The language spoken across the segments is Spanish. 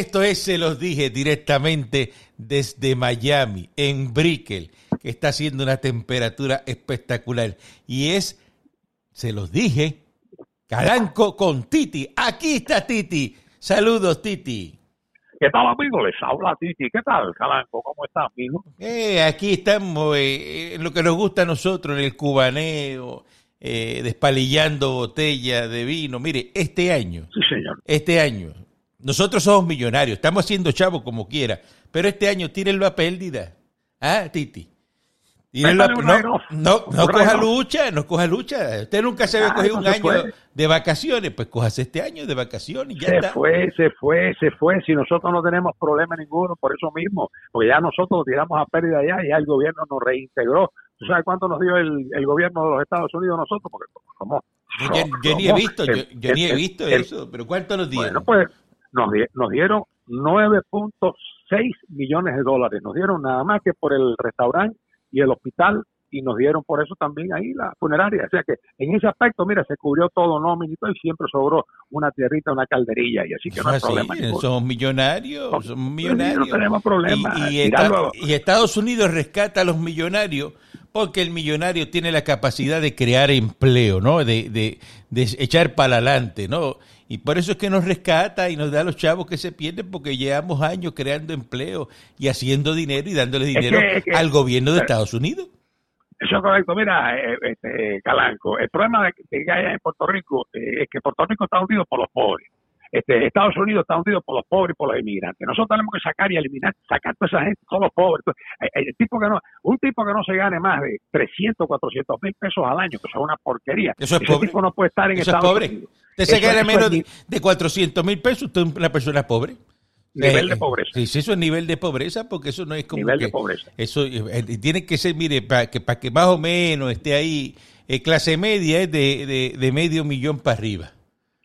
Esto es, se los dije directamente desde Miami, en Brickell, que está haciendo una temperatura espectacular. Y es, se los dije, Calanco con Titi. Aquí está Titi. Saludos, Titi. ¿Qué tal, amigo? Les habla Titi. ¿Qué tal, Calanco? ¿Cómo está, amigo? Eh, aquí estamos eh, en lo que nos gusta a nosotros, en el cubaneo, eh, despalillando botella de vino. Mire, este año, Sí, señor. este año, nosotros somos millonarios, estamos haciendo chavo como quiera, pero este año tírenlo a pérdida. ¿Ah, Titi? Tírenlo a- no, no, coja lucha, no coja lucha. Usted nunca se había Ah, cogido no un año puede. de vacaciones, pues cójase este año de vacaciones y ya Se está. fue, se fue, se fue. Si nosotros no tenemos problema ninguno, por eso mismo, porque ya nosotros lo tiramos a pérdida ya y ya el gobierno nos reintegró. ¿Tú sabes cuánto nos dio el, el gobierno de los Estados Unidos a nosotros? Porque somos. Yo, yo- yo ni he visto, yo, yo ni he visto el- eso, pero ¿cuánto nos dieron? Bueno, pues nos, nos dieron 9.6 millones de dólares. Nos dieron nada más que por el restaurante y el hospital y nos dieron por eso también ahí la funeraria. O sea que en ese aspecto, mira, se cubrió todo nóminito y siempre sobró una tierrita, una calderilla y así que no hay Ah, problema. somos millonarios, No, millonarios. tenemos problema. Y, y Estados Unidos rescata a los millonarios porque el millonario tiene la capacidad de crear empleo, ¿no? De, de, de echar para adelante, ¿no? Y por eso es que nos rescata y nos da a los chavos que se pierden porque llevamos años creando empleo y haciendo dinero y dándole Es dinero que- es que- al gobierno de pero- Estados Unidos. Eso es correcto. Mira, eh, este, Calanco, el problema de que que hay en Puerto Rico eh, es que Puerto Rico está hundido por los pobres. Este, Estados Unidos está hundido por los pobres y por los inmigrantes. Nosotros tenemos que sacar y eliminar, sacar toda esa gente, todos los pobres. Eh, El tipo que no, un tipo que no se gane más de 300, 400 mil pesos al año, que eso es una porquería. Eso es Ese pobre. tipo no puede estar en Eso es Estados pobre. Unidos. Usted se gana menos es de 400 mil pesos, usted es una persona pobre. Nivel de Eh, pobreza. Sí, eso es nivel de pobreza, porque eso no es como Nivel que- de pobreza. Eso eh, tiene que ser, mire, para que, para que más o menos esté ahí, eh, clase media es de, de, de medio millón para arriba.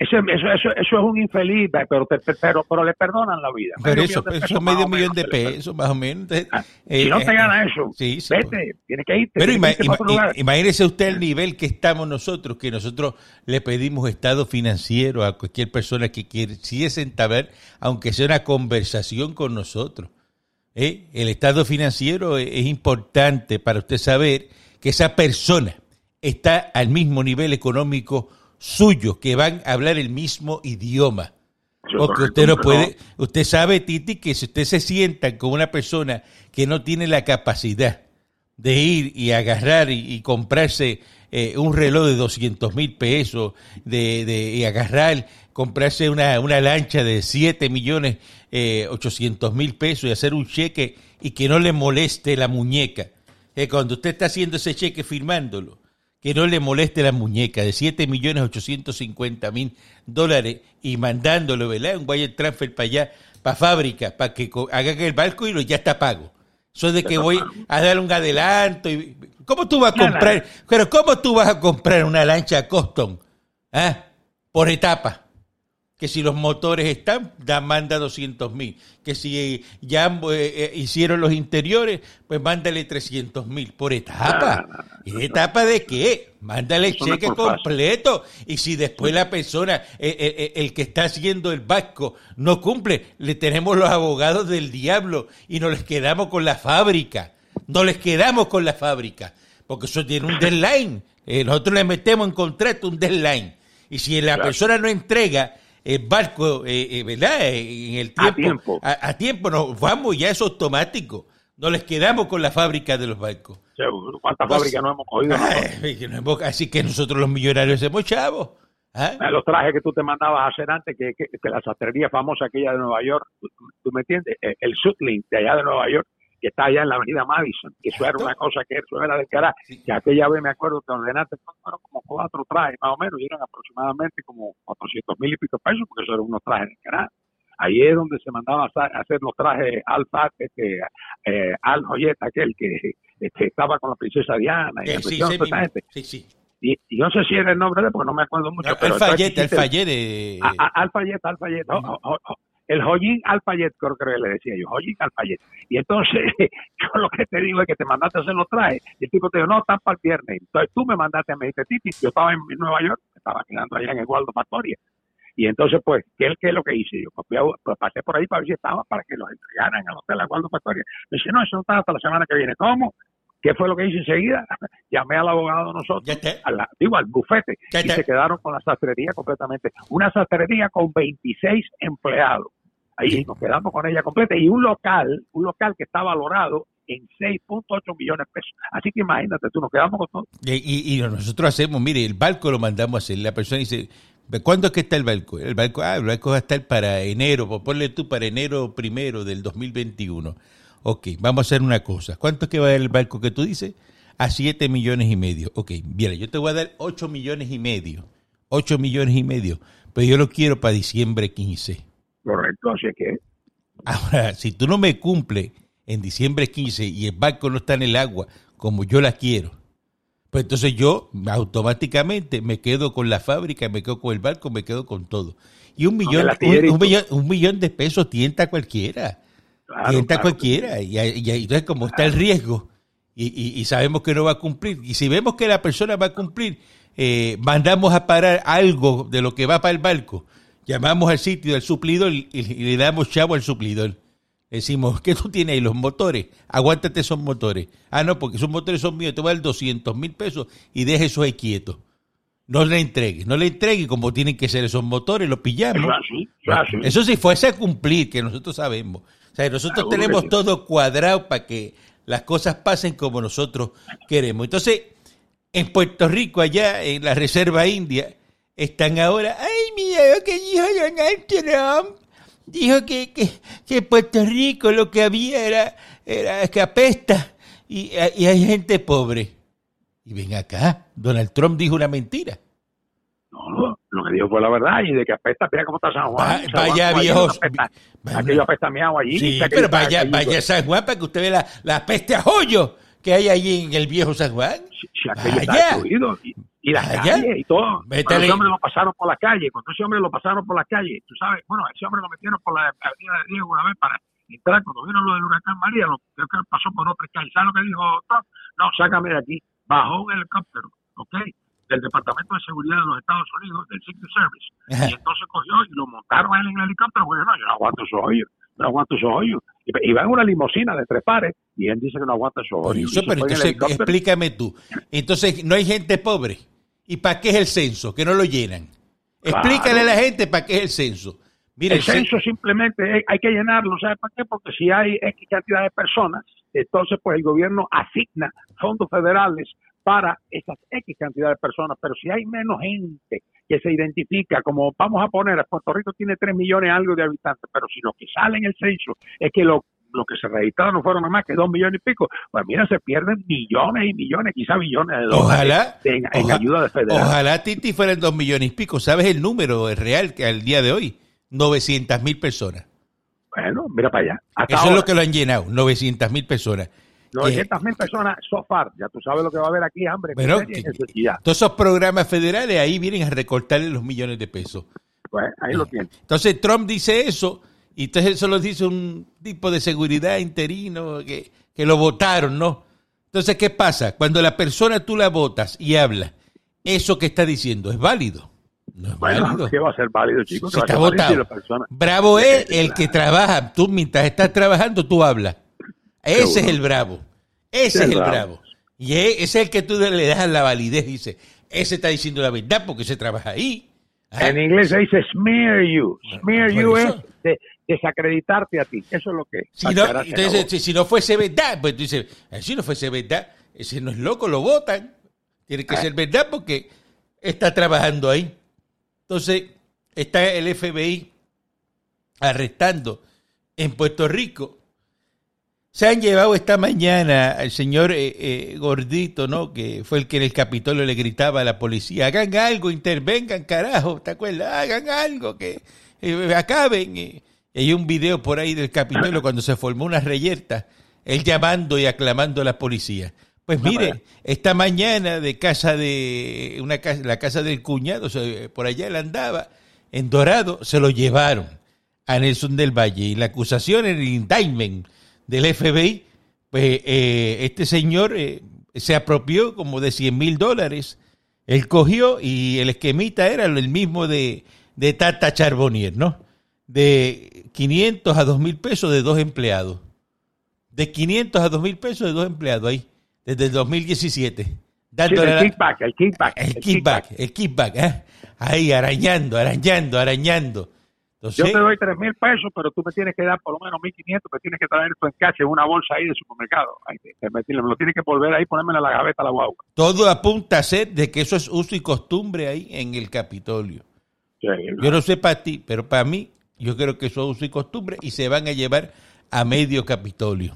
Eso, eso, eso, eso es un infeliz, pero, pero, pero le perdonan la vida. Pero eso, eso más medio millón de pesos, más o menos. Entonces, Ah, eh, si no te eh, gana eso, sí, sí, pues. vete, tienes que irte. Pero ima- que ima- imagínese usted el nivel que estamos nosotros, que nosotros le pedimos estado financiero a cualquier persona que quisiese entablar, aunque sea una conversación con nosotros. ¿eh? El estado financiero es, es importante para usted saber que esa persona está al mismo nivel económico suyo, que van a hablar el mismo idioma. Porque usted no puede, usted sabe, Titi, que si usted se sienta con una persona que no tiene la capacidad de ir y agarrar y, y comprarse eh, un reloj de 200 mil pesos, de, de- y agarrar, comprarse una, una lancha de 7 millones eh, 800 mil pesos y hacer un cheque y que no le moleste la muñeca. Eh, cuando usted está haciendo ese cheque firmándolo, que no le moleste la muñeca de 7 millones 850 mil dólares y mandándolo, ¿verdad? Un wire transfer para allá, para fábrica, para que hagan el barco y lo ya está pago. Eso de que voy a dar un adelanto. Y, ¿Cómo tú vas a comprar? Pero ¿cómo tú vas a comprar una lancha custom? ¿Ah? Por etapa. Que si los motores están, da, manda 200 mil. Que si eh, ya eh, eh, hicieron los interiores, pues mándale 300 mil por etapa. No, ¿Y etapa de qué? Mándale el es cheque completo. Y si después la persona, eh, eh, eh, el que está haciendo el vasco, no cumple, le tenemos los abogados del diablo y nos les quedamos con la fábrica. No les quedamos con la fábrica. Porque eso tiene un deadline. Nosotros le metemos en contrato un deadline. Y si la Claro. persona no entrega el barco, eh, eh, ¿verdad? Eh, En el A tiempo. tiempo. A, a tiempo, nos vamos, ya es automático. No les quedamos con la fábrica de los barcos. ¿Cuántas fábricas no hemos cogido? nosotros? Ay, que no hemos- así que nosotros los millonarios somos chavos. ¿ah? Eh, Los trajes que tú te mandabas a hacer antes, que, que, que la sastrería famosa aquella de Nueva York, ¿tú, tú me entiendes? Eh, El Sutlink de allá de Nueva York, que está allá en la avenida Madison, que eso era una cosa que eso era del carajo. Que aquella vez me acuerdo que ordenaste fueron como cuatro trajes más o menos, y eran aproximadamente como 400 mil y pico pesos, porque eso eran unos trajes del carajo. Ahí es donde se mandaba a hacer los trajes Alfa, este, eh, Al Joyet, aquel que este, estaba con la princesa Diana y Eh, sí, sí, toda gente. sí, sí. Y, y no sé si era el nombre de él, porque no me acuerdo mucho. No, pero Alfayet, Alfayet. Alfayet, Alfayet, el Joyin Alfayet, creo que le decía yo, Joyin Alfayet. Y entonces, yo lo que te digo es que te mandaste hacer los trajes, y el tipo te dijo, no, están para el viernes. Entonces tú me mandaste a me dijiste, Titi, yo estaba en Nueva York, estaba quedando allá en el Waldo Pastoria. Y entonces, pues, ¿qué, es lo que hice? Yo pues, pasé por ahí para ver si estaba para que los entregaran al hotel a Guardo Pastoria. Me dice, no, eso no está hasta la semana que viene. ¿Cómo? ¿Qué fue lo que hice enseguida? Llamé al abogado de nosotros, digo, al bufete, y se quedaron con la sastrería completamente. Una sastrería con 26 empleados. Ahí nos quedamos con ella completa. Y un local, un local que está valorado en 6.8 millones de pesos. Así que imagínate, tú nos quedamos con todo. Y, nosotros hacemos, mire, el barco lo mandamos a hacer. La persona dice, ¿cuándo es que está el barco? El barco, ah, el barco va a estar para enero, pues ponle tú para enero primero del 2021. Ok, vamos a hacer una cosa. ¿Cuánto es que va a dar el barco que tú dices? A 7 millones y medio. Ok, bien, yo te voy a dar 8 millones y medio. 8 millones y medio. Pero yo lo quiero para diciembre 15. Correcto, así que... Ahora, si tú no me cumples en diciembre 15 y el barco no está en el agua como yo la quiero, pues entonces yo automáticamente me quedo con la fábrica, me quedo con el barco, me quedo con todo. Y un millón, un, millón, un millón de pesos tienta cualquiera. Tienta cualquiera. Y, entonces como está el riesgo y, sabemos que no va a cumplir, y si vemos que la persona va a cumplir, eh, mandamos a parar algo de lo que va para el barco, llamamos al sitio del suplidor y, y le damos chavo al suplidor. Decimos, ¿qué tú tienes ahí? Los motores. Aguántate esos motores. Ah, no, porque esos motores son míos. Te voy a dar 200 mil pesos y deje eso ahí quieto. No le entregues, no le entregues como tienen que ser esos motores, los pillamos. Eso si fuese a cumplir, que nosotros sabemos. O sea, nosotros tenemos todo cuadrado para que las cosas pasen como nosotros queremos. Entonces, en Puerto Rico, allá en la Reserva India, están ahora, ay, mira lo que dijo Donald Trump dijo que, que, que Puerto Rico lo que había era, era que apesta y, y hay gente pobre. Y ven acá, Donald Trump dijo una mentira. No, lo que dijo fue la verdad y de que apesta, mira cómo está San Juan. vaya viejos. Aquello apesta miau allí. Sí, pero vaya, vaya San Juan para que usted vea la, la peste a joyo que hay allí en el viejo San Juan. Si, aquello está destruido y las calles y todo. Cuando ese hombre lo pasaron por la calle, cuando ese hombre lo pasaron por la calle, tú sabes, bueno, ese hombre lo metieron por la avenida de Diego una vez para entrar, cuando vino lo del huracán María, lo, creo que pasó por otra calle. ¿Sabes lo que dijo No, sácame de aquí. Bajó un helicóptero, ¿ok? Del Departamento de Seguridad de los Estados Unidos, del Secret Service. Y entonces cogió y lo montaron en el helicóptero, porque no, yo no aguanto esos hoyos, no aguanto esos hoyos. Y, va en una limusina de tres pares y él dice que no aguanta esos hoyos. pero entonces explícame tú. Entonces, ¿no hay gente pobre? ¿Y para qué es el censo? Que no lo llenan. Explícale a la gente para qué es el censo. Mire, el, censo simplemente hay que llenarlo, ¿sabe para qué? Porque si hay X cantidad de personas, entonces pues el gobierno asigna fondos federales para esas X cantidad de personas, pero si hay menos gente que se identifica, como vamos a poner, Puerto Rico tiene 3 millones algo de habitantes, pero si lo que sale en el censo es que lo lo que se registraron no fueron más que dos millones y pico, pues mira, se pierden millones y millones, quizá billones de dólares en, ayuda de federal. Ojalá Titi fueran dos millones y pico. ¿Sabes el número real que al día de hoy? 900 mil personas. Bueno, mira para allá. Eso es lo que lo han llenado, 900 mil personas. 900 mil personas so far. Ya tú sabes lo que va a haber aquí, hambre. Pero, todos esos programas federales ahí vienen a recortarle los millones de pesos. Pues ahí lo tienen. Entonces Trump dice eso y entonces eso lo dice un tipo de seguridad interino que, lo votaron, ¿no? Entonces, ¿qué pasa? Cuando la persona tú la votas y habla, eso que está diciendo es válido. No es válido. ¿Qué va a ser válido, chicos? Si está votado. Bravo es el que trabaja. Tú mientras estás trabajando, tú hablas. Ese es el bravo. Ese es el bravo. Y ese es el que tú le das la validez. Dice, ese está diciendo la verdad porque se trabaja ahí. En inglés se dice smear you. Smear you es desacreditarte a ti. Eso es lo que... Si no, entonces, si, no fuese verdad, pues tú dices, eh, si no fuese verdad, ese no es loco, lo votan. Tiene que ah. ser verdad porque está trabajando ahí. Entonces, está el FBI arrestando en Puerto Rico. Se han llevado esta mañana al señor eh, eh, Gordito, ¿no? Que fue el que en el Capitolio le gritaba a la policía, hagan algo, intervengan, carajo, ¿te acuerdas? Hagan algo, que acaben. Hay un video por ahí del Capitolio cuando se formó una reyerta, él llamando y aclamando a la policía. Pues mire, esta mañana de casa de una casa, la casa del cuñado, por allá él andaba, en Dorado, se lo llevaron a Nelson del Valle. Y la acusación, el indictment del FBI, pues eh, este señor eh, se apropió como de 100 mil dólares. Él cogió y el esquemita era el mismo de de Tata Charbonnier, ¿no? De 500 a 2 mil pesos de dos empleados. De 500 a 2 mil pesos de dos empleados ahí, desde el 2017. Sí, el kickback, el kickback. El kickback, el kickback, ¿eh? Ahí arañando, arañando, arañando. Yo te doy tres mil pesos, pero tú me tienes que dar por lo menos 1.500, me tienes que traer esto en cache en una bolsa ahí de supermercado. Ahí, me, lo tienes que volver ahí y ponerme en la gaveta la guagua. Todo apunta a ser de que eso es uso y costumbre ahí en el Capitolio. yo no sé para ti, pero para mí, yo creo que eso es uso y costumbre y se van a llevar a medio Capitolio.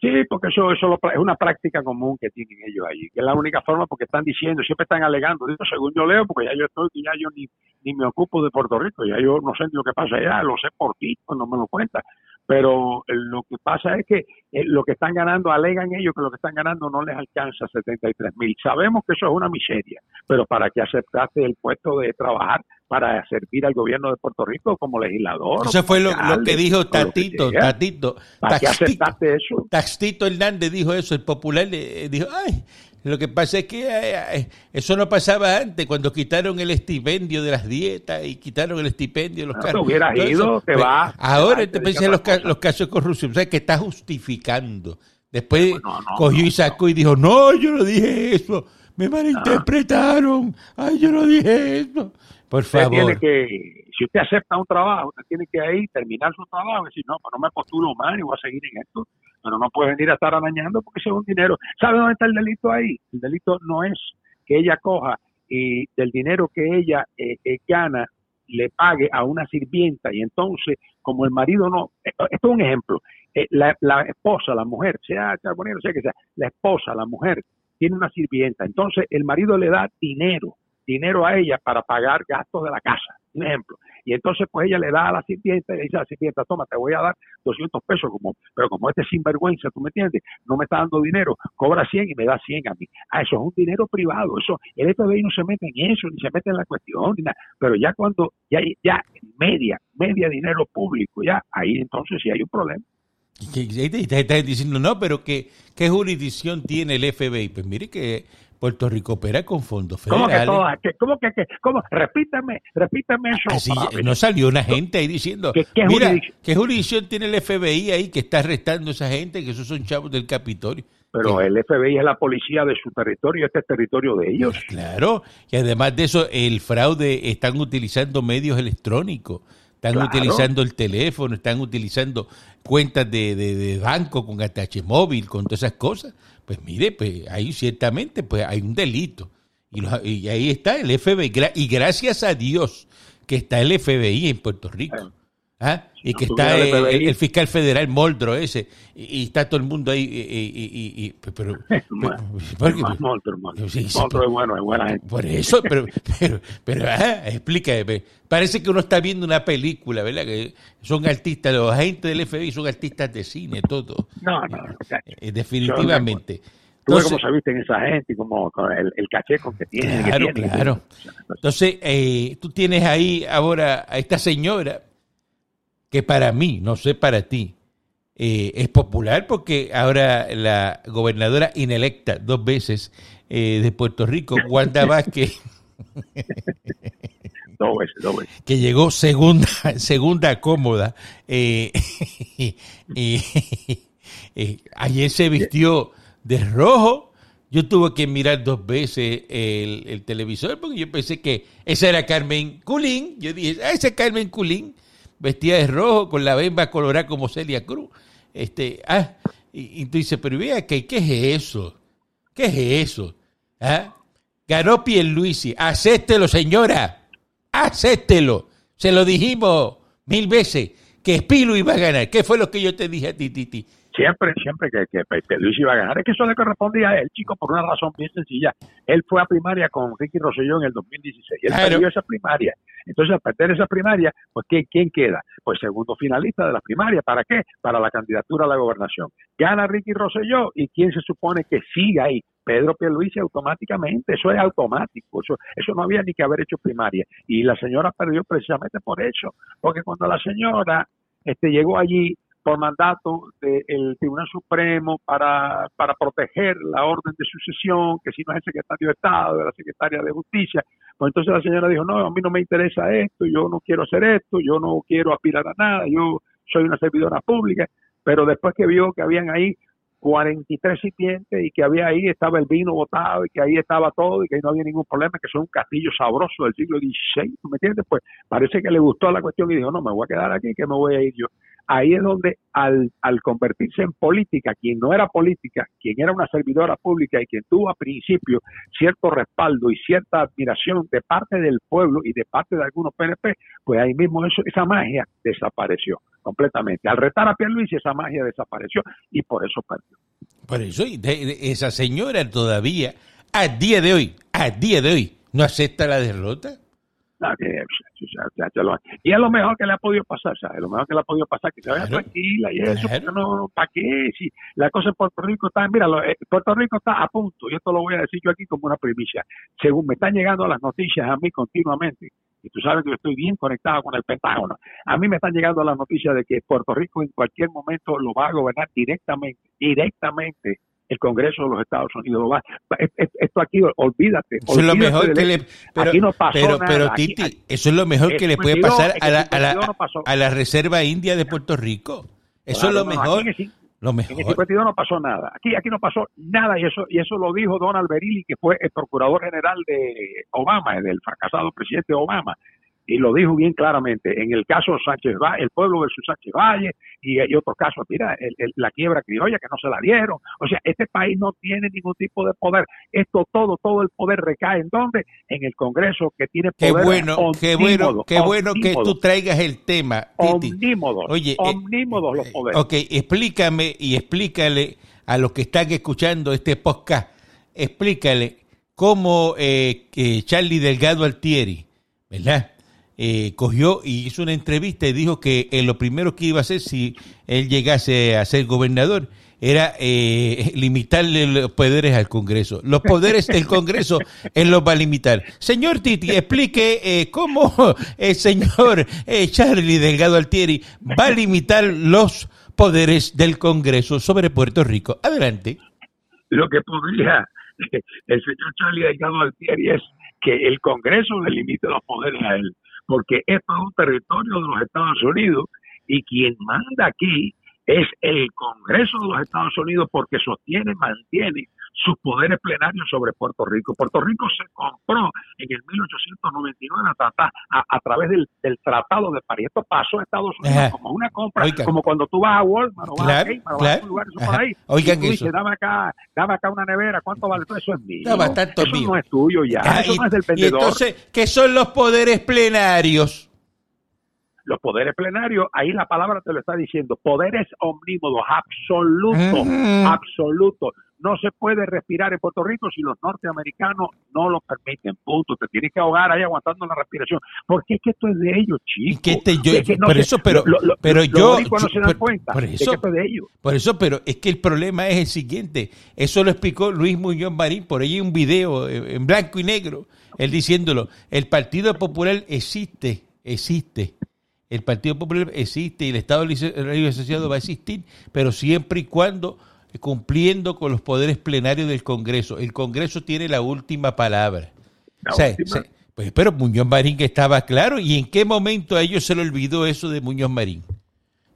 Sí, porque eso, eso es una práctica común que tienen ellos allí, que es la única forma porque están diciendo, siempre están alegando, según yo leo, porque ya yo estoy, ya yo ni, ni me ocupo de Puerto Rico, ya yo no sé lo que pasa allá, lo sé por ti, cuando me lo cuentas, pero lo que pasa es que eh, lo que están ganando, alegan ellos que lo que están ganando no les alcanza 73 mil. Sabemos que eso es una miseria, pero ¿para qué aceptaste el puesto de trabajar para servir al gobierno de Puerto Rico como legislador. Eso fue lo, que dijo Tatito, Tatito. ¿Para qué aceptaste eso? Taxito Hernández dijo eso, el popular le dijo, ay, lo que pasa es que eso no pasaba antes, cuando quitaron el estipendio de las dietas y quitaron el estipendio de los cargos. hubieras ido, te pues, va. Ahora te, pensé en los, los, casos de corrupción, o sea, que está justificando. Después cogió y sacó y dijo, no, yo no dije eso, me malinterpretaron, ay, yo no dije eso. Por favor. Tiene que, si usted acepta un trabajo, usted tiene que ahí terminar su trabajo y decir, no, pues no me postulo más y voy a seguir en esto. Pero no puede venir a estar arañando porque es un dinero. ¿Sabe dónde está el delito ahí? El delito no es que ella coja y del dinero que ella eh, eh, gana le pague a una sirvienta y entonces como el marido no, eh, esto es un ejemplo, la, la, esposa, la mujer, sea carbonero, sea que sea, la esposa, la mujer tiene una sirvienta, entonces el marido le da dinero dinero a ella para pagar gastos de la casa, un ejemplo. Y entonces pues ella le da a la sirvienta y le dice a la sirvienta, toma, te voy a dar 200 pesos, como, pero como este sinvergüenza, tú me entiendes, no me está dando dinero, cobra 100 y me da 100 a mí. Ah, eso es un dinero privado, eso, el FBI no se mete en eso, ni se mete en la cuestión, ni nada. Pero ya cuando, ya, ya media, media dinero público, ya, ahí entonces sí hay un problema. Estás diciendo, no, pero ¿qué, ¿qué jurisdicción tiene el FBI? Pues mire que Puerto Rico opera con fondos federales. ¿Cómo que ¿Cómo que, cómo? Repítame, repítame eso. no salió una gente ahí diciendo, ¿Qué, mira, ¿qué jurisdicción tiene el FBI ahí que está arrestando a esa gente, que esos son chavos del Capitolio? Pero el FBI es la policía de su territorio, este es territorio de ellos. Claro, y además de eso, el fraude, están utilizando medios electrónicos están utilizando el teléfono, están utilizando cuentas de, de, banco con ATH móvil, con todas esas cosas. Pues mire, pues ahí ciertamente pues hay un delito. Y, y ahí está el FBI. Y gracias a Dios que está el FBI en Puerto Rico. ¿Ah? y que está el, fiscal federal Moldro ese, y, está todo el mundo ahí. Y, y, pero, Moldro, es bueno, es buena gente. Por eso, pero, pero, pero explícame. Parece que uno está viendo una película, ¿verdad? Que son artistas, los agentes del FBI son artistas de cine, todo. No, no, eh, definitivamente. Tú ves cómo se visten esa gente y como el, el caché con que tienen. Claro, claro. Entonces, eh, tú tienes ahí ahora a esta señora que para mí, no sé para ti, eh, es popular porque ahora la gobernadora inelecta dos veces eh, de Puerto Rico, Wanda Vázquez, que llegó segunda, segunda cómoda, eh, y, ayer se vistió de rojo. Yo tuve que mirar dos veces el, el, televisor porque yo pensé que esa era Carmen Culín. Yo dije, ah, esa es Carmen Culín vestida de rojo, con la bemba colorada como Celia Cruz. Este, ah, y, tú dices, pero vea, ¿qué, ¿qué es eso? ¿Qué es eso? ¿Ah? Ganó Pierluisi. Acéptelo, señora. Acéptelo. Se lo dijimos mil veces que Espilo iba a ganar. ¿Qué fue lo que yo te dije a ti, Titi? Siempre, siempre que, que, Luis iba a ganar. Es que eso le correspondía a él, chico, por una razón bien sencilla. Él fue a primaria con Ricky Rosselló en el 2016. Él perdió esa primaria. Entonces, al perder esa primaria, pues ¿quién, queda? Pues segundo finalista de la primaria. ¿Para qué? Para la candidatura a la gobernación. Gana Ricky Rosselló y ¿quién se supone que siga ahí? Pedro Pierluisi automáticamente, eso es automático, eso, eso no había ni que haber hecho primaria. Y la señora perdió precisamente por eso, porque cuando la señora este, llegó allí por mandato del Tribunal Supremo para, para proteger la orden de sucesión, que si no es el secretario de Estado, de la secretaria de Justicia. Pues entonces la señora dijo, no, a mí no me interesa esto, yo no quiero hacer esto, yo no quiero aspirar a nada, yo soy una servidora pública, pero después que vio que habían ahí 43 sitientes y que había ahí estaba el vino botado y que ahí estaba todo y que ahí no había ningún problema, que son un castillo sabroso del siglo XVI, ¿me entiendes? Pues parece que le gustó la cuestión y dijo, no, me voy a quedar aquí, que me voy a ir yo ahí es donde al, convertirse en política, quien no era política, quien era una servidora pública y quien tuvo a principio cierto respaldo y cierta admiración de parte del pueblo y de parte de algunos PNP, pues ahí mismo eso, esa magia desapareció completamente. Al retar a Pierluisi esa magia desapareció y por eso perdió. Por eso esa señora todavía, a día de hoy, a día de hoy, no acepta la derrota y es lo mejor que le ha podido pasar, ¿sabes? Lo mejor que le ha podido pasar, que se vaya tranquila y eso, no, ¿para qué? Si la cosa en Puerto Rico está, mira, eh, Puerto Rico está a punto, y esto lo voy a decir yo aquí como una primicia, según me están llegando las noticias a mí continuamente, y tú sabes que yo estoy bien conectado con el Pentágono, a mí me están llegando las noticias de que Puerto Rico en cualquier momento lo va a gobernar directamente, directamente el Congreso de los Estados Unidos va. Esto aquí, olvídate. Eso es lo mejor que le. Pero, aquí no pasó pero, nada. pero Titi, eso es lo mejor que le puede pasar a la, a, la, a la Reserva India de Puerto Rico. Eso es lo mejor. lo mejor. En el 52 no pasó nada. Aquí, aquí no pasó nada y eso, y eso lo dijo Donald Berilli, que fue el procurador general de Obama, del fracasado presidente Obama y lo dijo bien claramente. En el caso Sánchez Valle, el pueblo versus Sánchez Valle y, y otros casos, mira, la quiebra criolla que no se la dieron. O sea, este país no tiene ningún tipo de poder. Esto todo, todo el poder recae en dónde? En el Congreso que tiene poder. Qué bueno, qué bueno, qué bueno que tú traigas el tema. Titi. Omnímodos, Oye, eh, omnímodos los poderes. Ok, explícame y explícale a los que están escuchando este podcast, explícale cómo eh, que Charlie Delgado Altieri, ¿verdad? Eh, cogió y hizo una entrevista y dijo que eh, lo primero que iba a hacer si él llegase a ser gobernador era eh, limitarle los poderes al Congreso. Los poderes del Congreso él los va a limitar. Señor Titi, explique cómo el señor Charlie Delgado Altieri va a limitar los poderes del Congreso sobre Puerto Rico. Adelante. Lo que podría el señor Charlie Delgado Altieri es que el Congreso le limite los poderes a él porque esto es un territorio de los Estados Unidos y quien manda aquí es el Congreso de los Estados Unidos porque sostiene, mantiene sus poderes plenarios sobre Puerto Rico. Puerto Rico se compró en el 1899 a, a, través del, Tratado de París. Esto pasó a Estados Unidos como una compra, como cuando tú vas a Walmart o vas a Kmart, vas a un lugar, eso por ahí. Oigan y tú dices, dame acá, dame acá una nevera, ¿cuánto vale? Todo eso es mío. eso no es tuyo ya, eso no es del vendedor. Y entonces, ¿qué son los poderes plenarios? Los poderes plenarios, ahí la palabra te lo está diciendo, poderes omnímodos, absolutos, absolutos no se puede respirar en Puerto Rico si los norteamericanos no lo permiten. Punto. Te tienes que ahogar ahí aguantando la respiración. Porque es que esto es de ellos, chicos. por eso, pero, pero yo. no se dan cuenta por eso, de, de ellos. Por eso, pero es que el problema es el siguiente. Eso lo explicó Luis Muñoz Marín. Por ahí hay un video en blanco y negro. Él diciéndolo. El Partido Popular existe, existe. El Partido Popular existe y el Estado Libre Asociado va a existir, pero siempre y cuando cumpliendo con los poderes plenarios del Congreso. El Congreso tiene la última palabra. pues, pero Muñoz Marín que estaba claro. ¿Y en qué momento a ellos se le olvidó eso de Muñoz Marín?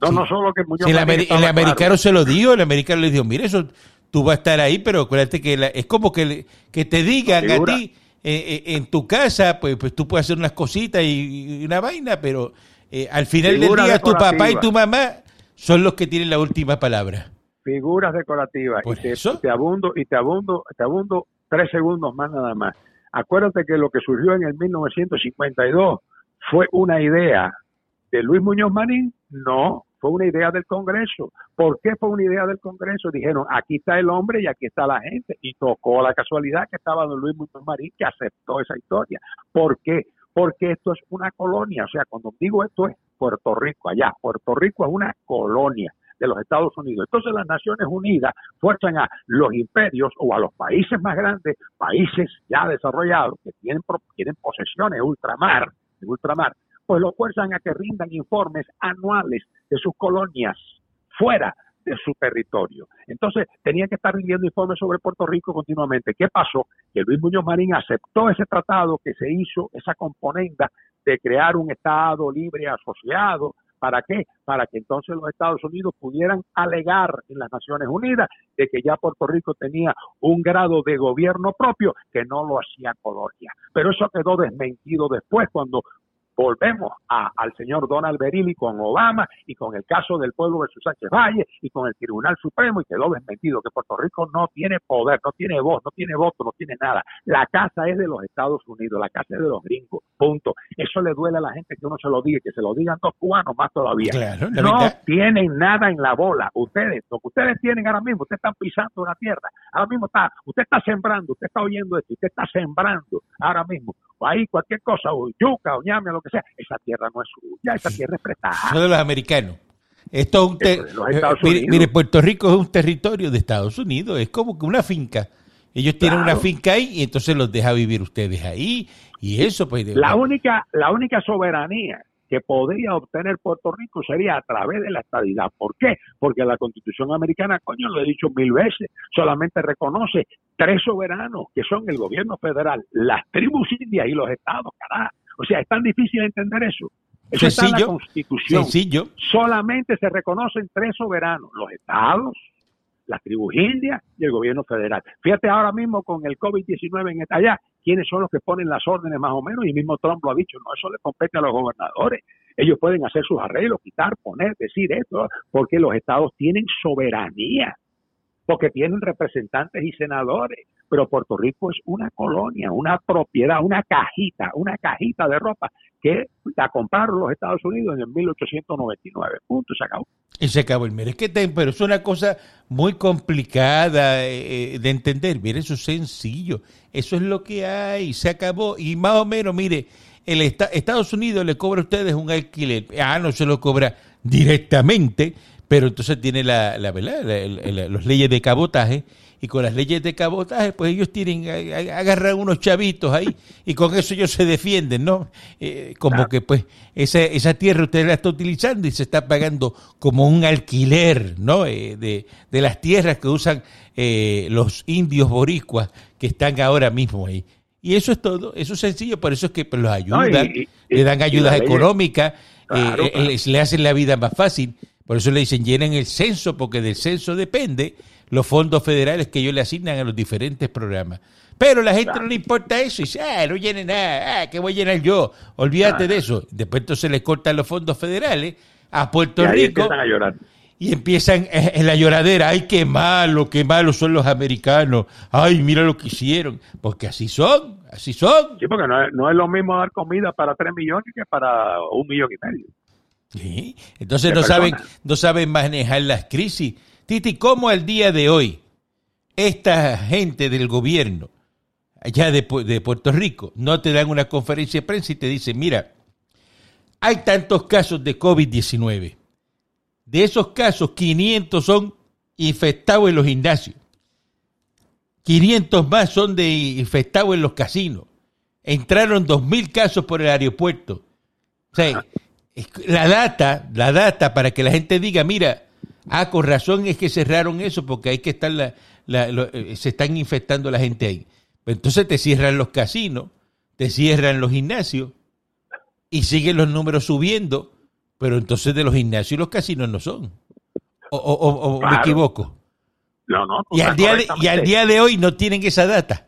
No, no solo que Muñoz el, Marín el americano se lo dijo, el americano le dijo, mire, eso tú vas a estar ahí, pero acuérdate que es como que, que te digan a ti eh, eh, en tu casa, pues, pues tú puedes hacer unas cositas y, una vaina, pero eh, al final del día tu papá y tu mamá son los que tienen la última palabra figuras decorativas. y te, te, abundo, y te abundo, te abundo tres segundos más nada más. Acuérdate que lo que surgió en el 1952 fue una idea de Luis Muñoz Marín, no, fue una idea del Congreso. ¿Por qué fue una idea del Congreso? Dijeron, aquí está el hombre y aquí está la gente. Y tocó la casualidad que estaba don Luis Muñoz Marín que aceptó esa historia. ¿Por qué? Porque esto es una colonia. O sea, cuando digo esto es Puerto Rico, allá. Puerto Rico es una colonia de los Estados Unidos. Entonces las Naciones Unidas fuerzan a los imperios o a los países más grandes, países ya desarrollados que tienen, tienen posesiones ultramar, de ultramar, pues lo fuerzan a que rindan informes anuales de sus colonias fuera de su territorio. Entonces, tenía que estar rindiendo informes sobre Puerto Rico continuamente. ¿Qué pasó? Que Luis Muñoz Marín aceptó ese tratado que se hizo, esa componenda de crear un Estado libre asociado. ¿Para qué? Para que entonces los Estados Unidos pudieran alegar en las Naciones Unidas de que ya Puerto Rico tenía un grado de gobierno propio que no lo hacía colonia. Pero eso quedó desmentido después cuando volvemos a, al señor Donald Berilli con Obama y con el caso del pueblo versus Sánchez Valle y con el Tribunal Supremo y quedó desmentido que Puerto Rico no tiene poder, no tiene voz, no tiene voto, no tiene nada. La casa es de los Estados Unidos, la casa es de los gringos, punto. Eso le duele a la gente que uno se lo diga, que se lo digan dos cubanos más todavía. no tienen nada en la bola. Ustedes, lo que ustedes tienen ahora mismo, ustedes están pisando la tierra. Ahora mismo está, usted está sembrando, usted está oyendo esto, usted está sembrando ahora mismo. Ahí cualquier cosa, o yuca, o ñame, lo que sea, esa tierra no es suya, esa tierra es prestada. Son de los americanos. Esto es un eh, mire, Puerto Rico es un territorio de Estados Unidos, es como que una finca. Ellos tienen una finca ahí y entonces los deja vivir ustedes ahí y eso pues la única la única soberanía que podría obtener Puerto Rico sería a través de la estadidad. ¿Por qué? Porque la Constitución americana, coño, lo he dicho mil veces, solamente reconoce tres soberanos, que son el gobierno federal, las tribus indias y los estados, carajo. O sea, es tan difícil entender eso. Eso está en la Constitución. Sencillo. Solamente se reconocen tres soberanos, los estados, las tribus indias y el gobierno federal. Fíjate ahora mismo con el COVID-19 en esta allá, quiénes son los que ponen las órdenes más o menos, y mismo Trump lo ha dicho, no, eso le compete a los gobernadores. Ellos pueden hacer sus arreglos, quitar, poner, decir esto, porque los estados tienen soberanía, porque tienen representantes y senadores, pero Puerto Rico es una colonia, una propiedad, una cajita, una cajita de ropa que la compraron los Estados Unidos en el 1899. Punto, se acabó. Y se acabó el mire, es que pero es una cosa muy complicada eh, eh, de entender. Mire, eso es sencillo. Eso es lo que hay, se acabó. Y más o menos, mire, el Estados Unidos le cobra a ustedes un alquiler. Ah, no se lo cobra directamente, pero entonces tiene la, la ¿verdad? las leyes de cabotaje y con las leyes de cabotaje, pues ellos tienen, agarran unos chavitos ahí y con eso ellos se defienden, ¿no? Eh, como que pues esa, esa tierra usted la está utilizando y se está pagando como un alquiler, ¿no? Eh, de, de, las tierras que usan eh, los indios boricuas que están ahora mismo ahí. Y eso es todo, eso es sencillo, por eso es que pues, los ayudan, le dan ayudas económicas, le hacen la vida más fácil. Por eso le dicen llenen el censo, porque del censo depende los fondos federales que ellos le asignan a los diferentes programas. Pero la gente no le importa eso y dice, ah, no llene nada, ah, ¿qué voy a llenar yo? Olvídate de eso. Después entonces le cortan los fondos federales a Puerto Rico. Y empiezan en la lloradera, ay, qué malo, qué malos son los americanos, ay, mira lo que hicieron, porque así son, así son. Sí, porque no es, no es lo mismo dar comida para tres millones que para un millón y medio. Sí. Entonces no saben, no saben manejar las crisis Titi, ¿cómo al día de hoy esta gente del gobierno allá de, Puerto Rico no te dan una conferencia de prensa y te dicen, mira, hay tantos casos de COVID-19. De esos casos, 500 son infectados en los gimnasios. 500 más son de infectados en los casinos. Entraron 2.000 casos por el aeropuerto. O sea, la data, la data para que la gente diga, mira, Ah, con razón es que cerraron eso porque hay que estar la, eh, se están infectando la gente ahí. Pues entonces te cierran los casinos, te cierran los gimnasios y siguen los números subiendo, pero entonces de los gimnasios y los casinos no son. ¿O, o, me equivoco? No, no. Y al, día de, y al día de hoy no tienen esa data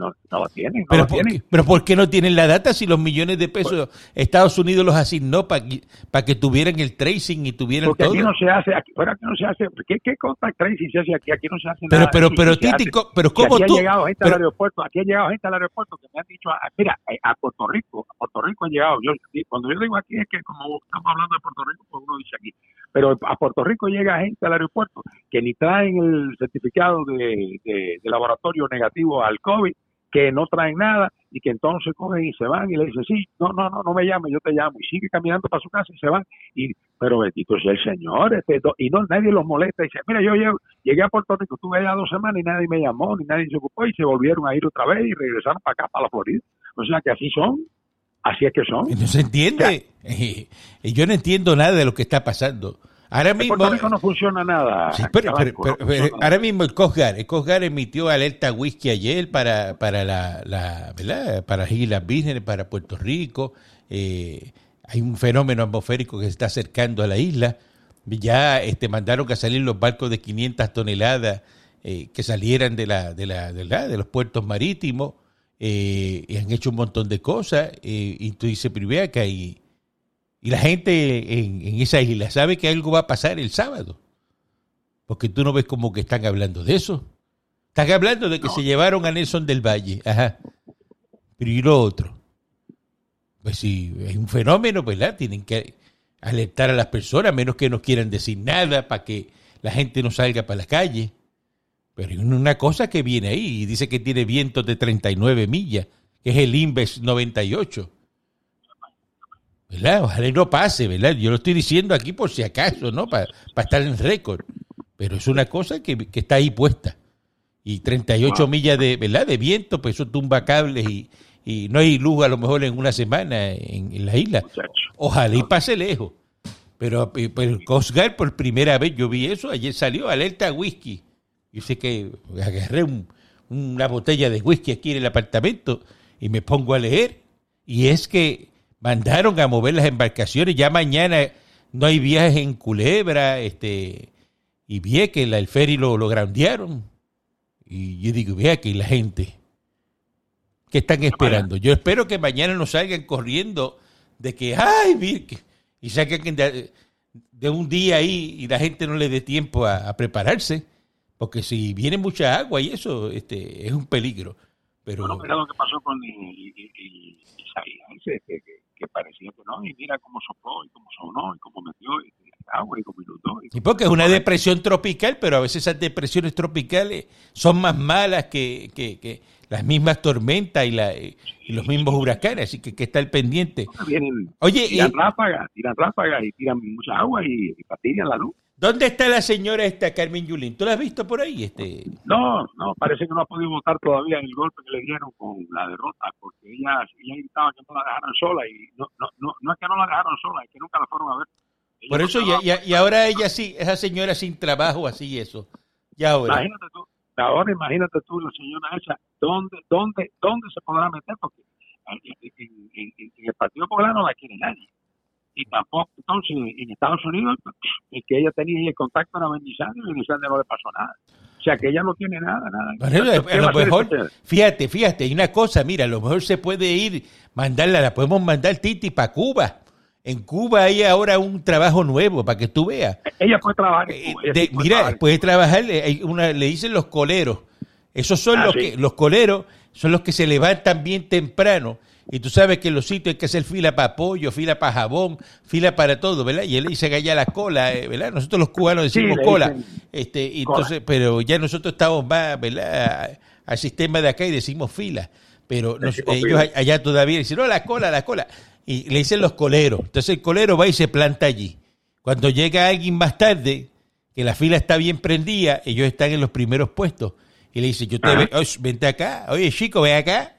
no, no tienen. pero, por Qué, pero ¿por qué no tienen la data si los millones de pesos Estados Unidos los asignó para para que tuvieran el tracing y tuvieran Porque todo? aquí no se hace, aquí, aquí no se hace, ¿qué, qué contact tracing se hace aquí? Aquí no se hace pero, nada. Pero, pero, Títico, pero ¿cómo aquí tú? Ha llegado gente al aeropuerto, aquí ha llegado gente al aeropuerto que me han dicho, ah, mira, eh, a Puerto Rico, a Puerto Rico han llegado, yo, cuando yo digo aquí es que como estamos hablando de Puerto Rico, pues uno dice aquí, pero a Puerto Rico llega gente al aeropuerto que ni traen el certificado de, de, de laboratorio negativo al COVID, que no traen nada y que entonces cogen y se van y le dicen, sí, no, no, no, no me llames, yo te llamo. Y sigue caminando para su casa y se van. Y, pero bendito sea el Señor, este, y no nadie los molesta. Y dice, mira, yo llegué a Puerto Rico, estuve allá dos semanas y nadie me llamó, ni nadie se ocupó y se volvieron a ir otra vez y regresaron para acá, para la Florida. O sea que así son. Así es que son. No se entiende. y yo no entiendo nada de lo que está pasando. Ahora mismo, en Puerto Rico no funciona nada. Sí, pero, pero, pero, pero ahora mismo el Cosgar, el Cosgar emitió alerta whisky ayer para, para la, la ¿verdad? para las Islas Vírgenes, para Puerto Rico. Eh, hay un fenómeno atmosférico que se está acercando a la isla. Ya este, mandaron que salir los barcos de 500 toneladas eh, que salieran de, la, de, la, de, la, de los puertos marítimos. Eh, y han hecho un montón de cosas. Eh, y tú dices, que hay y la gente en, en, esa isla sabe que algo va a pasar el sábado. Porque tú no ves como que están hablando de eso. Están hablando de que no. se llevaron a Nelson del Valle. Ajá. Pero y lo otro. Pues si es un fenómeno, ¿verdad? Tienen que alertar a las personas, menos que no quieran decir nada para que la gente no salga para la calle. Pero hay una cosa que viene ahí y dice que tiene vientos de 39 millas, que es el Inves 98. ¿Verdad? Ojalá no pase, ¿verdad? Yo lo estoy diciendo aquí por si acaso, ¿no? Para pa estar en récord. Pero es una cosa que, que, está ahí puesta. Y 38 wow. millas de, ¿verdad? de viento, pues eso tumba cables y, y, no hay luz a lo mejor en una semana en, en la isla. Ojalá y pase lejos. Pero, pero el Coast Guard por primera vez yo vi eso, ayer salió alerta whisky. Yo sé que agarré un, una botella de whisky aquí en el apartamento y me pongo a leer. Y es que mandaron a mover las embarcaciones. Ya mañana no hay viajes en Culebra, este, y vi que el ferry lo, lo groundearon. Y yo digo, vea que la gente, ¿qué están esperando? Yo espero que mañana no salgan corriendo de que, ay, Virque, y saquen de, de, un día ahí y la gente no le dé tiempo a, a, prepararse, porque si viene mucha agua y eso, este, es un peligro. Pero, bueno, mira lo que pasó con Isaías, que que parecía que no, y mira cómo sopló, y cómo sonó, y cómo metió agua, y cómo inundó. Y, porque es una depresión tropical, pero a veces esas depresiones tropicales son más malas que, que, que las mismas tormentas y, la, y, los mismos huracanes, así que hay que estar pendiente. Vienen, Oye, tiran y, ráfagas, tiran ráfagas y tiran mucha agua y, y la luz. ¿Dónde está la señora esta Carmen Yulín? ¿Tú la has visto por ahí? Este? No, no, parece que no ha podido votar todavía en el golpe que le dieron con la derrota, porque ella, ella gritaba que no la dejaron sola y no, no, no, no es que no la dejaron sola, es que nunca la fueron a ver. Ella por eso, y, y, y, ahora ella sí, esa señora sin trabajo, así eso. Ya ahora. Imagínate tú, ahora imagínate tú, la señora esa, ¿dónde, dónde, dónde se podrá meter? Porque en, en, en, en el Partido Popular no la quiere nadie y tampoco entonces en Estados Unidos el que ella tenía el contacto era Bendizanio y Bendizanio no le pasó nada. O sea que ella no tiene nada nada. Bueno, a lo mejor, fíjate fíjate hay una cosa mira a lo mejor se puede ir mandarla la podemos mandar Titi para Cuba. En Cuba hay ahora un trabajo nuevo para que tú veas. Ella puede trabajar en Cuba, de, mira trabajar. puede trabajar hay una, le dicen los coleros. Esos son ah, los sí. que los coleros son los que se levantan bien temprano y tú sabes que en los sitios hay que hacer fila para pollo, fila para jabón, fila para todo, ¿verdad? Y él dice que allá la cola, eh, ¿verdad? Nosotros los cubanos decimos sí, cola. Este, y cola. entonces, pero ya nosotros estamos más, ¿verdad? Al sistema de acá y decimos fila. Pero nos, ellos fila. allá todavía dicen, no, la cola, la cola. Y le dicen los coleros. Entonces el colero va y se planta allí. Cuando llega alguien más tarde, que la fila está bien prendida, ellos están en los primeros puestos. Y le dice, yo te ve, vente acá, oye chico, ven acá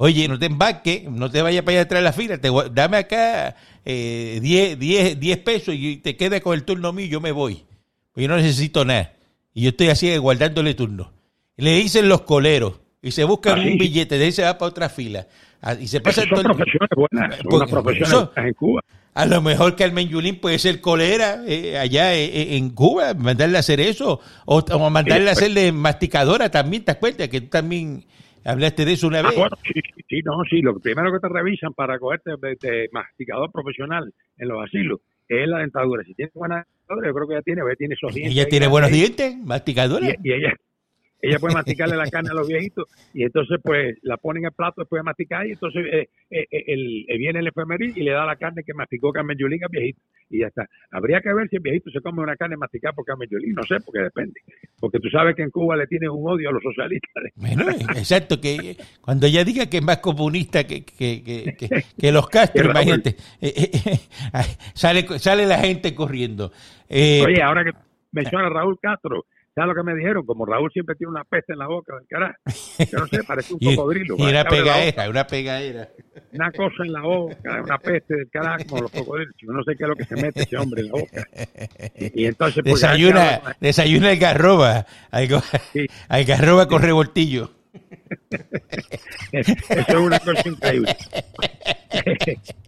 Oye, no te embarques, no te vayas para allá atrás de la fila, te, dame acá 10 eh, 10, 10 pesos y te quedas con el turno mío y yo me voy. Pues yo no necesito nada. Y yo estoy así guardándole turno. Le dicen los coleros y se buscan un billete, de ahí se va para otra fila. Ah, y se pasa todo profesiones buenas, son unas profesiones eso, en Cuba. A lo mejor Carmen Yulín puede ser colera eh, allá eh, en Cuba, mandarle a hacer eso, o, o mandarle a pues. hacerle masticadora también, ¿te acuerdas? Que tú también Hablaste de eso una vez. Ah, bueno, sí, sí, no, sí. Lo primero que te revisan para cogerte de, de masticador profesional en los asilos es la dentadura. Si tienes buena dentadura, yo creo que ella tiene, tiene esos dientes. ¿Ella tiene buenos dientes? ¿Masticadora? Y, y, ella, ella puede masticarle la carne a los viejitos y entonces pues la ponen en el plato después de masticar y entonces eh, eh, el, el, viene el enfermería y le da la carne que masticó Carmen Yulín al viejito y ya está. Habría que ver si el viejito se come una carne masticada por Carmen Yulín, no sé, porque depende. Porque tú sabes que en Cuba le tienen un odio a los socialistas. Bueno, exacto, que cuando ella diga que es más comunista que, que, que, que, los Castro, imagínate, eh, sale, sale la gente corriendo. Oye, ahora que menciona a Raúl Castro, ¿Sabes lo que me dijeron? Como Raúl siempre tiene una peste en la boca del carajo. Yo no sé, parece un cocodrilo. y una pegadera, una pegadera. Una cosa en la boca, una peste del carajo como los cocodrilos. Yo no sé qué es lo que se mete ese hombre en la boca. Y, y entonces... pues, Desayuna, desayuna algarroba, algo, Sí. algarroba con revoltillo. Eso es una cosa increíble.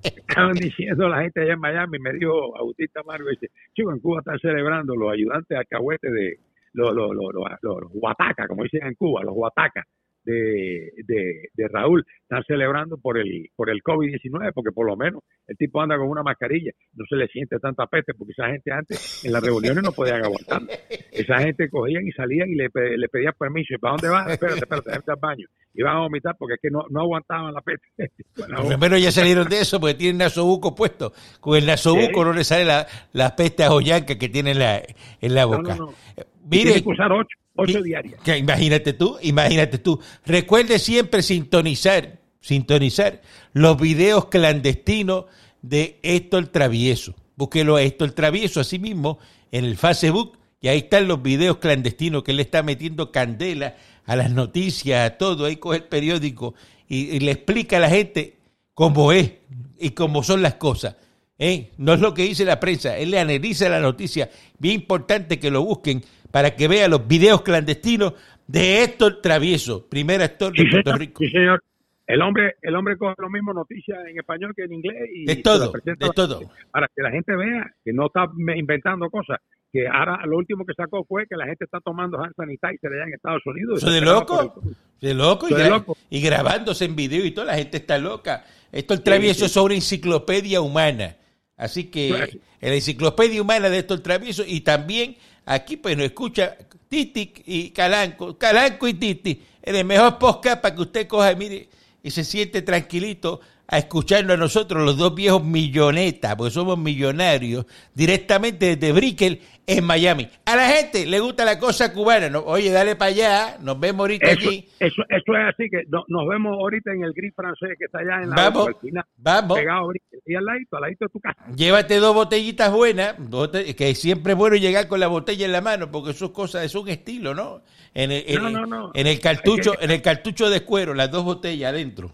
Estaban diciendo la gente allá en Miami, me dijo Autista Margo, dice, chico, en Cuba están celebrando los ayudantes alcahuetes de los, los, los, los, guatacas, como dicen en Cuba, los guatacas de, de, de Raúl, están celebrando por el por el COVID-19, porque por lo menos el tipo anda con una mascarilla, no se le siente tanta peste, porque esa gente antes en las reuniones no podían aguantar. Esa gente cogían y salían y le, le pedían permiso. ¿Y para dónde vas? Espérate, espérate, vete al baño. Iban a vomitar porque es que no, no aguantaban la peste. Bueno, Los primeros ya salieron de eso porque tienen nasobuco puesto. Con el nasobuco Sí. no le sale la, la peste ajoyanca que tiene en la, en la boca. no, no. Y Mire, Tiene que usar ocho, ocho y- diarias. que imagínate tú, imagínate tú. Recuerde siempre sintonizar, sintonizar los videos clandestinos de Héctor Travieso. Búsquelo a Héctor Travieso así mismo en el Facebook y ahí están los videos clandestinos que él está metiendo candela a las noticias, a todo. Ahí coge el periódico y, y le explica a la gente cómo es y cómo son las cosas. ¿eh? No es lo que dice la prensa, él le analiza la noticia. Bien importante que lo busquen para que vean los videos clandestinos de Héctor Travieso, primer actor de Sí, Puerto señor. Rico. Sí, señor. El hombre, el hombre coge lo mismo noticias en español que en inglés y De todo, las presenta de a la todo. gente para que la gente vea que no está inventando cosas. Que ahora lo último que sacó fue que la gente está tomando hand sanitizer allá en Estados Unidos. Eso de loco, el- de loco, y, Eso de gra- loco. y grabándose en video y toda la gente está loca. Héctor Travieso sí. es una enciclopedia humana. Así que Claro. en la enciclopedia humana de Héctor Travieso y también aquí pues nos escucha Titi y Calanco, Calanco y Titi, en el mejor podcast para que usted coja, mire, y se siente tranquilito a escucharnos a nosotros, los dos viejos millonetas, porque somos millonarios, directamente desde Brickell en Miami. A la gente le gusta la cosa cubana, ¿no? oye, dale para allá, nos vemos ahorita Eso, allí. eso, eso es así que no- nos vemos ahorita en el gris francés que está allá en la Vamos, al final, vamos. pegado a Brickell, y al ladito, al ladito de tu casa. Llévate dos botellitas buenas, bote- que siempre es bueno llegar con la botella en la mano, porque eso es cosa, es un estilo, ¿no? En el, en, No, no, no. en el cartucho, en el cartucho de cuero, las dos botellas adentro.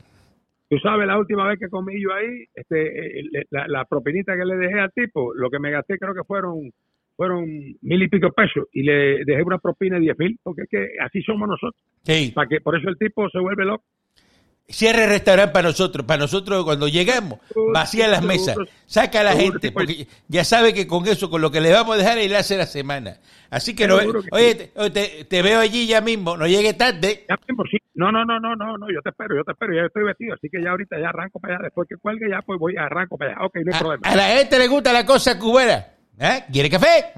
Tú sabes, la última vez que comí yo ahí, este, eh, la, la propinita que le dejé al tipo, lo que me gasté creo que fueron fueron mil y pico pesos y le dejé una propina de diez mil, porque es que así somos nosotros. Sí. Para que por eso el tipo se vuelve loco. Cierre el restaurante para nosotros, para nosotros cuando llegamos, vacía las mesas, saca a la gente, porque ya sabe que con eso, con lo que le vamos a dejar, él hace la semana. Así que, no, oye, te, veo allí ya mismo, no llegue tarde. Ya mismo, sí. No, no, no, no, no, no, yo te espero, yo te espero, ya estoy vestido, así que ya ahorita ya arranco para allá, después que cuelgue ya pues voy arranco para allá. Ok, no hay A, problema. a la gente le gusta la cosa cubana. ¿Eh? ¿Quiere café?